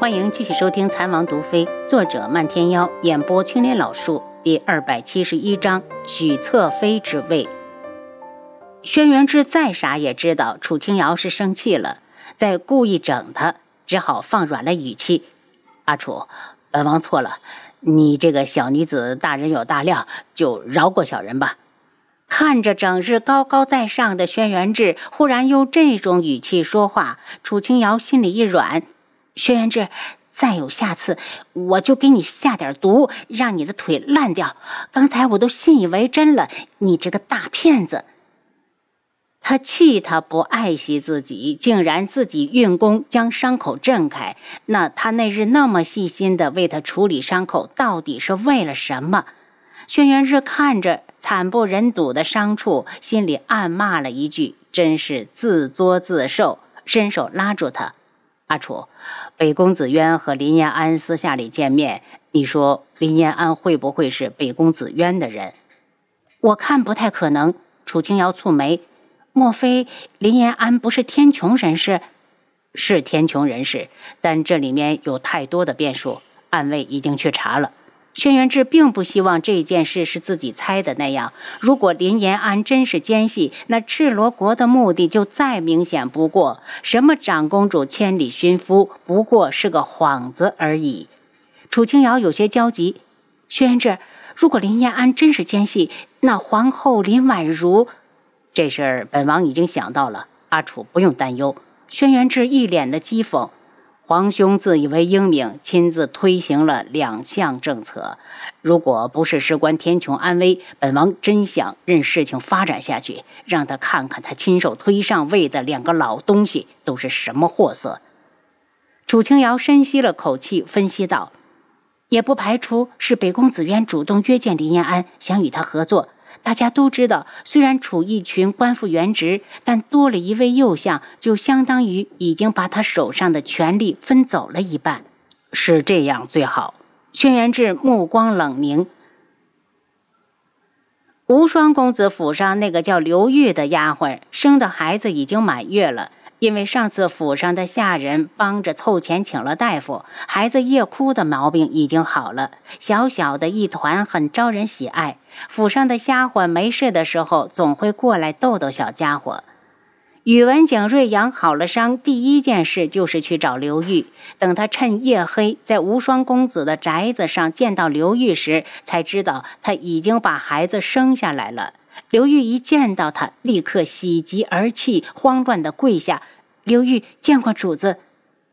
欢迎继续收听《残王毒妃》，作者漫天妖，演播青莲老树，第二百七十一章许侧妃之位。轩辕志再傻也知道楚清瑶是生气了，在故意整他，只好放软了语气：“阿楚，本王错了，你这个小女子大人有大量，就饶过小人吧。”看着整日高高在上的轩辕志，忽然用这种语气说话，楚清瑶心里一软。轩辕志，再有下次，我就给你下点毒，让你的腿烂掉。刚才我都信以为真了，你这个大骗子！他气他不爱惜自己，竟然自己运功将伤口震开。那他那日那么细心的为他处理伤口，到底是为了什么？轩辕日看着惨不忍睹的伤处，心里暗骂了一句：“真是自作自受。”伸手拉住他。阿楚，北宫子渊和林延安私下里见面，你说林延安会不会是北宫子渊的人？我看不太可能。楚清瑶蹙眉，莫非林延安不是天穹人士？是天穹人士，但这里面有太多的变数。暗卫已经去查了。轩辕志并不希望这件事是自己猜的那样。如果林延安真是奸细，那赤罗国的目的就再明显不过。什么长公主千里寻夫，不过是个幌子而已。楚清瑶有些焦急。轩辕志，如果林延安真是奸细，那皇后林婉如，这事儿本王已经想到了。阿楚不用担忧。轩辕志一脸的讥讽。皇兄自以为英明，亲自推行了两项政策。如果不是事关天穹安危，本王真想任事情发展下去，让他看看他亲手推上位的两个老东西都是什么货色。楚清瑶深吸了口气，分析道：“也不排除是北宫紫渊主动约见林延安，想与他合作。”大家都知道，虽然楚义群官复原职，但多了一位右相，就相当于已经把他手上的权力分走了一半。是这样最好。轩辕志目光冷凝。无双公子府上那个叫刘玉的丫鬟，生的孩子已经满月了。因为上次府上的下人帮着凑钱请了大夫，孩子夜哭的毛病已经好了，小小的一团很招人喜爱。府上的丫鬟没事的时候总会过来逗逗小家伙。宇文景睿养好了伤，第一件事就是去找刘玉。等他趁夜黑在无双公子的宅子上见到刘玉时，才知道他已经把孩子生下来了。刘玉一见到他，立刻喜极而泣，慌乱的跪下。刘玉见过主子。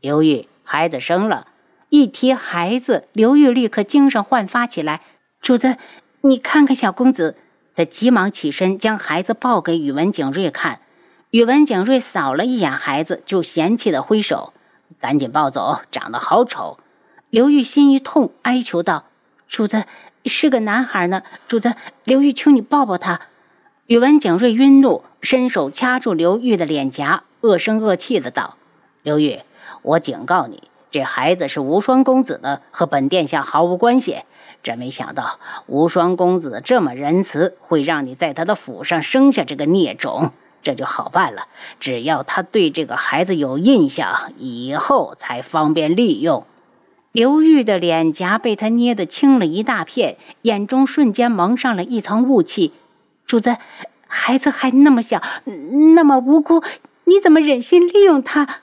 刘玉，孩子生了。一提孩子，刘玉立刻精神焕发起来。主子，你看看小公子。他急忙起身，将孩子抱给宇文景睿看。宇文景睿扫了一眼孩子，就嫌弃的挥手：“赶紧抱走，长得好丑。”刘玉心一痛，哀求道：“主子，是个男孩呢。主子，刘玉求你抱抱他。”宇文景睿晕怒，伸手掐住刘玉的脸颊，恶声恶气的道：“刘玉，我警告你，这孩子是无双公子的，和本殿下毫无关系。真没想到无双公子这么仁慈，会让你在他的府上生下这个孽种。这就好办了，只要他对这个孩子有印象，以后才方便利用。”刘玉的脸颊被他捏得青了一大片，眼中瞬间蒙上了一层雾气。主子，孩子还那么小，那么无辜，你怎么忍心利用他？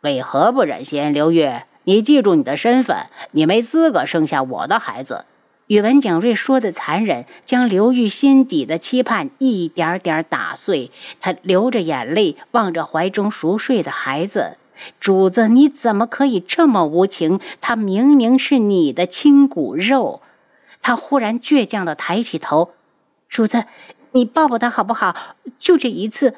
为何不忍心？刘玉，你记住你的身份，你没资格生下我的孩子。宇文景睿说的残忍，将刘玉心底的期盼一点点打碎。他流着眼泪望着怀中熟睡的孩子。主子，你怎么可以这么无情？他明明是你的亲骨肉。他忽然倔强地抬起头，主子。你抱抱他好不好？就这一次。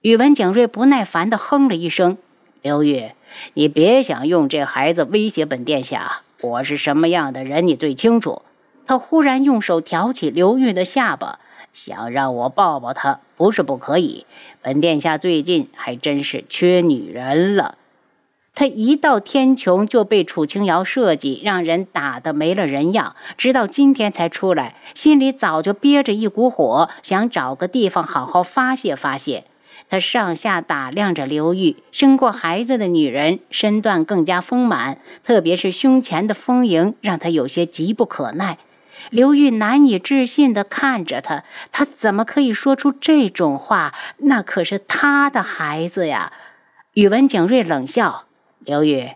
宇文景睿不耐烦地哼了一声。刘玉，你别想用这孩子威胁本殿下。我是什么样的人，你最清楚。他忽然用手挑起刘玉的下巴，想让我抱抱他，不是不可以。本殿下最近还真是缺女人了。他一到天穹就被楚清瑶设计，让人打得没了人样，直到今天才出来，心里早就憋着一股火，想找个地方好好发泄发泄。他上下打量着刘玉，生过孩子的女人身段更加丰满，特别是胸前的丰盈，让他有些急不可耐。刘玉难以置信地看着他，他怎么可以说出这种话？那可是他的孩子呀！宇文景睿冷笑：“刘玉，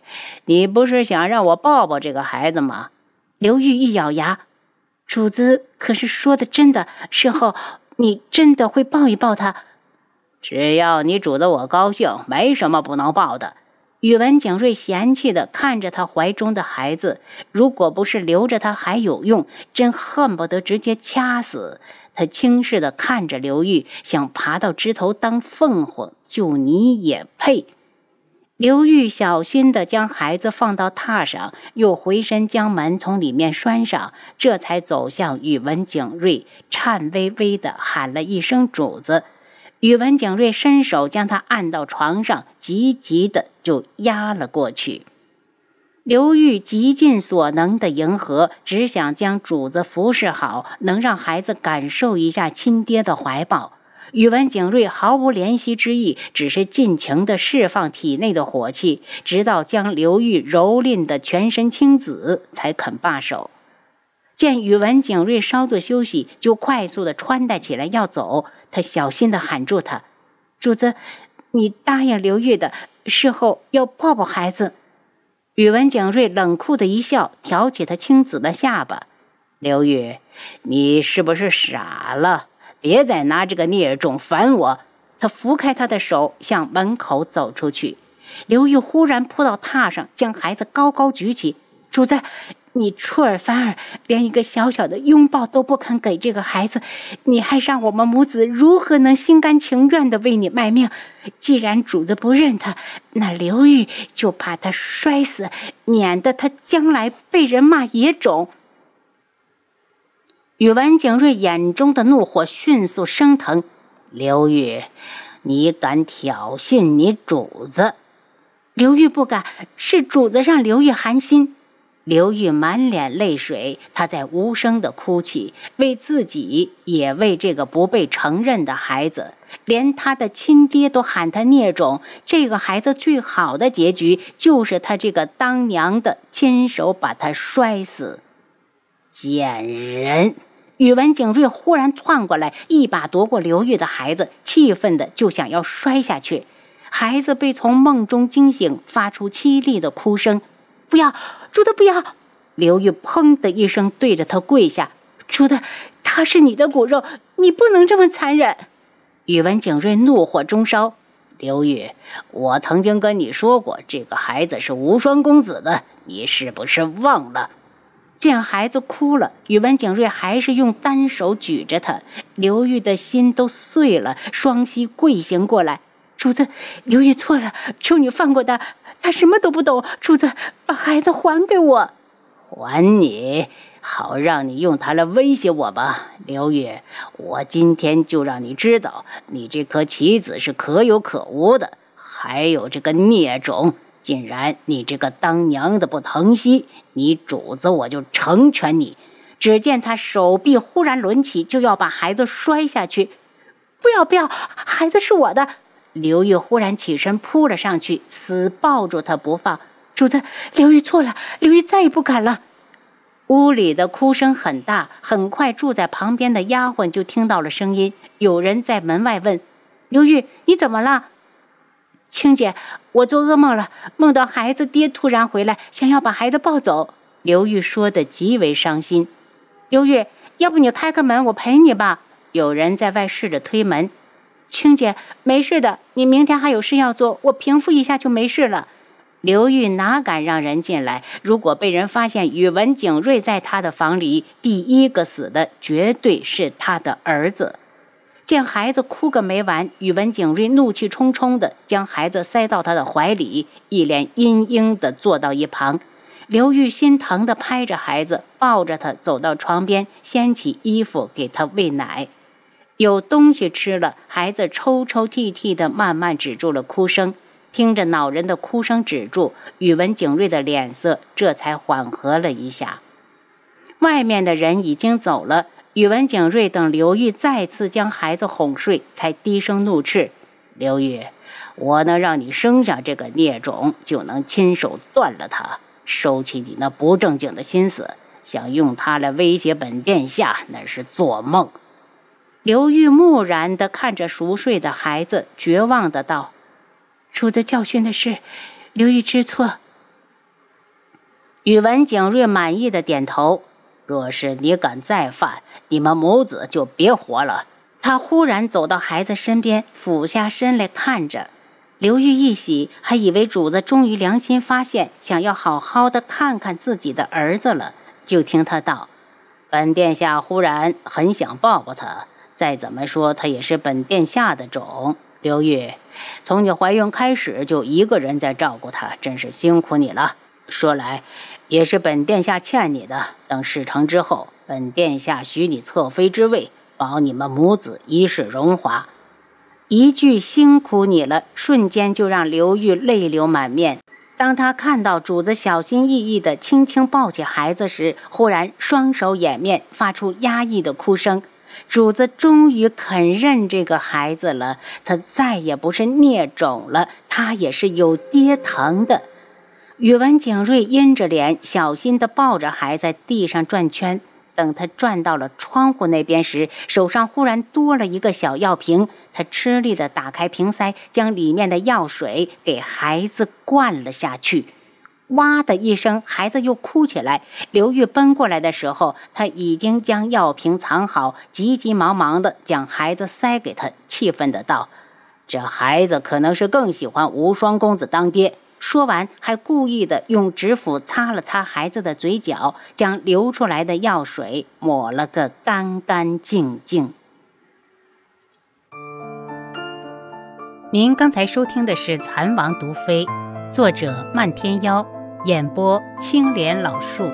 你不是想让我抱抱这个孩子吗？”刘玉一咬牙：“主子可是说的真的，事后你真的会抱一抱他？”只要你主子我高兴，没什么不能抱的。宇文景睿嫌弃地看着他怀中的孩子，如果不是留着他还有用，真恨不得直接掐死他。轻视地看着刘玉，想爬到枝头当凤凰，就你也配？刘玉小心地将孩子放到榻上，又回身将门从里面拴上，这才走向宇文景睿，颤巍巍地喊了一声：“主子。”宇文景睿伸手将他按到床上，急急的就压了过去。刘玉极尽所能的迎合，只想将主子服侍好，能让孩子感受一下亲爹的怀抱。宇文景睿毫无怜惜之意，只是尽情的释放体内的火气，直到将刘玉蹂躏的全身青紫，才肯罢手。见宇文景睿稍作休息，就快速的穿戴起来要走。他小心的喊住他：“主子，你答应刘玉的，事后要抱抱孩子。”宇文景睿冷酷的一笑，挑起他青紫的下巴：“刘玉，你是不是傻了？别再拿这个孽种烦我！”他扶开他的手，向门口走出去。刘玉忽然扑到榻上，将孩子高高举起：“主子。”你出尔反尔，连一个小小的拥抱都不肯给这个孩子，你还让我们母子如何能心甘情愿的为你卖命？既然主子不认他，那刘玉就把他摔死，免得他将来被人骂野种。宇文景睿眼中的怒火迅速升腾，刘玉，你敢挑衅你主子？刘玉不敢，是主子让刘玉寒心。刘玉满脸泪水，他在无声的哭泣，为自己，也为这个不被承认的孩子。连他的亲爹都喊他孽种，这个孩子最好的结局，就是他这个当娘的亲手把他摔死。贱人！宇文景睿忽然窜过来，一把夺过刘玉的孩子，气愤的就想要摔下去。孩子被从梦中惊醒，发出凄厉的哭声。不要，主子不要！刘玉砰的一声对着他跪下：“主子，他是你的骨肉，你不能这么残忍！”宇文景睿怒火中烧：“刘玉，我曾经跟你说过，这个孩子是无双公子的，你是不是忘了？”见孩子哭了，宇文景睿还是用单手举着他，刘玉的心都碎了，双膝跪行过来：“主子，刘玉错了，求你放过他。”他什么都不懂，主子，把孩子还给我，还你，好让你用他来威胁我吧，刘玉，我今天就让你知道，你这颗棋子是可有可无的。还有这个孽种，竟然你这个当娘的不疼惜你主子，我就成全你。只见他手臂忽然抡起，就要把孩子摔下去。不要不要，孩子是我的。刘玉忽然起身扑了上去，死抱住他不放。主子，刘玉错了，刘玉再也不敢了。屋里的哭声很大，很快住在旁边的丫鬟就听到了声音，有人在门外问：“刘玉，你怎么了？”青姐，我做噩梦了，梦到孩子爹突然回来，想要把孩子抱走。刘玉说的极为伤心。刘玉，要不你开个门，我陪你吧。有人在外试着推门。青姐，没事的，你明天还有事要做，我平复一下就没事了。刘玉哪敢让人进来？如果被人发现宇文景睿在他的房里，第一个死的绝对是他的儿子。见孩子哭个没完，宇文景睿怒气冲冲的将孩子塞到他的怀里，一脸阴阴的坐到一旁。刘玉心疼的拍着孩子，抱着他走到床边，掀起衣服给他喂奶。有东西吃了，孩子抽抽泣泣的，慢慢止住了哭声。听着恼人的哭声止住，宇文景睿的脸色这才缓和了一下。外面的人已经走了，宇文景睿等刘玉再次将孩子哄睡，才低声怒斥：“刘玉，我能让你生下这个孽种，就能亲手断了他，收起你那不正经的心思。想用他来威胁本殿下，那是做梦。刘玉木然地看着熟睡的孩子，绝望的道：“主子教训的是，刘玉知错。”宇文景睿满意的点头：“若是你敢再犯，你们母子就别活了。”他忽然走到孩子身边，俯下身来看着刘玉，一喜，还以为主子终于良心发现，想要好好的看看自己的儿子了。就听他道：“本殿下忽然很想抱抱他，再怎么说他也是本殿下的种。刘玉，从你怀孕开始就一个人在照顾他，真是辛苦你了。说来，也是本殿下欠你的。等事成之后，本殿下许你侧妃之位。”保你们母子一世荣华，一句辛苦你了，瞬间就让刘玉泪流满面。当他看到主子小心翼翼地轻轻抱起孩子时，忽然双手掩面，发出压抑的哭声。主子终于肯认这个孩子了，他再也不是孽种了，他也是有爹疼的。宇文景睿阴着脸，小心地抱着孩子在地上转圈。等他转到了窗户那边时，手上忽然多了一个小药瓶。他吃力地打开瓶塞，将里面的药水给孩子灌了下去。哇的一声，孩子又哭起来。刘玉奔过来的时候，他已经将药瓶藏好，急急忙忙地将孩子塞给他，气愤的道：“这孩子可能是更喜欢无双公子当爹。”说完，还故意的用指腹擦了擦孩子的嘴角，将流出来的药水抹了个干干净净。您刚才收听的是《蚕王毒妃》，作者漫天妖，演播青莲老树。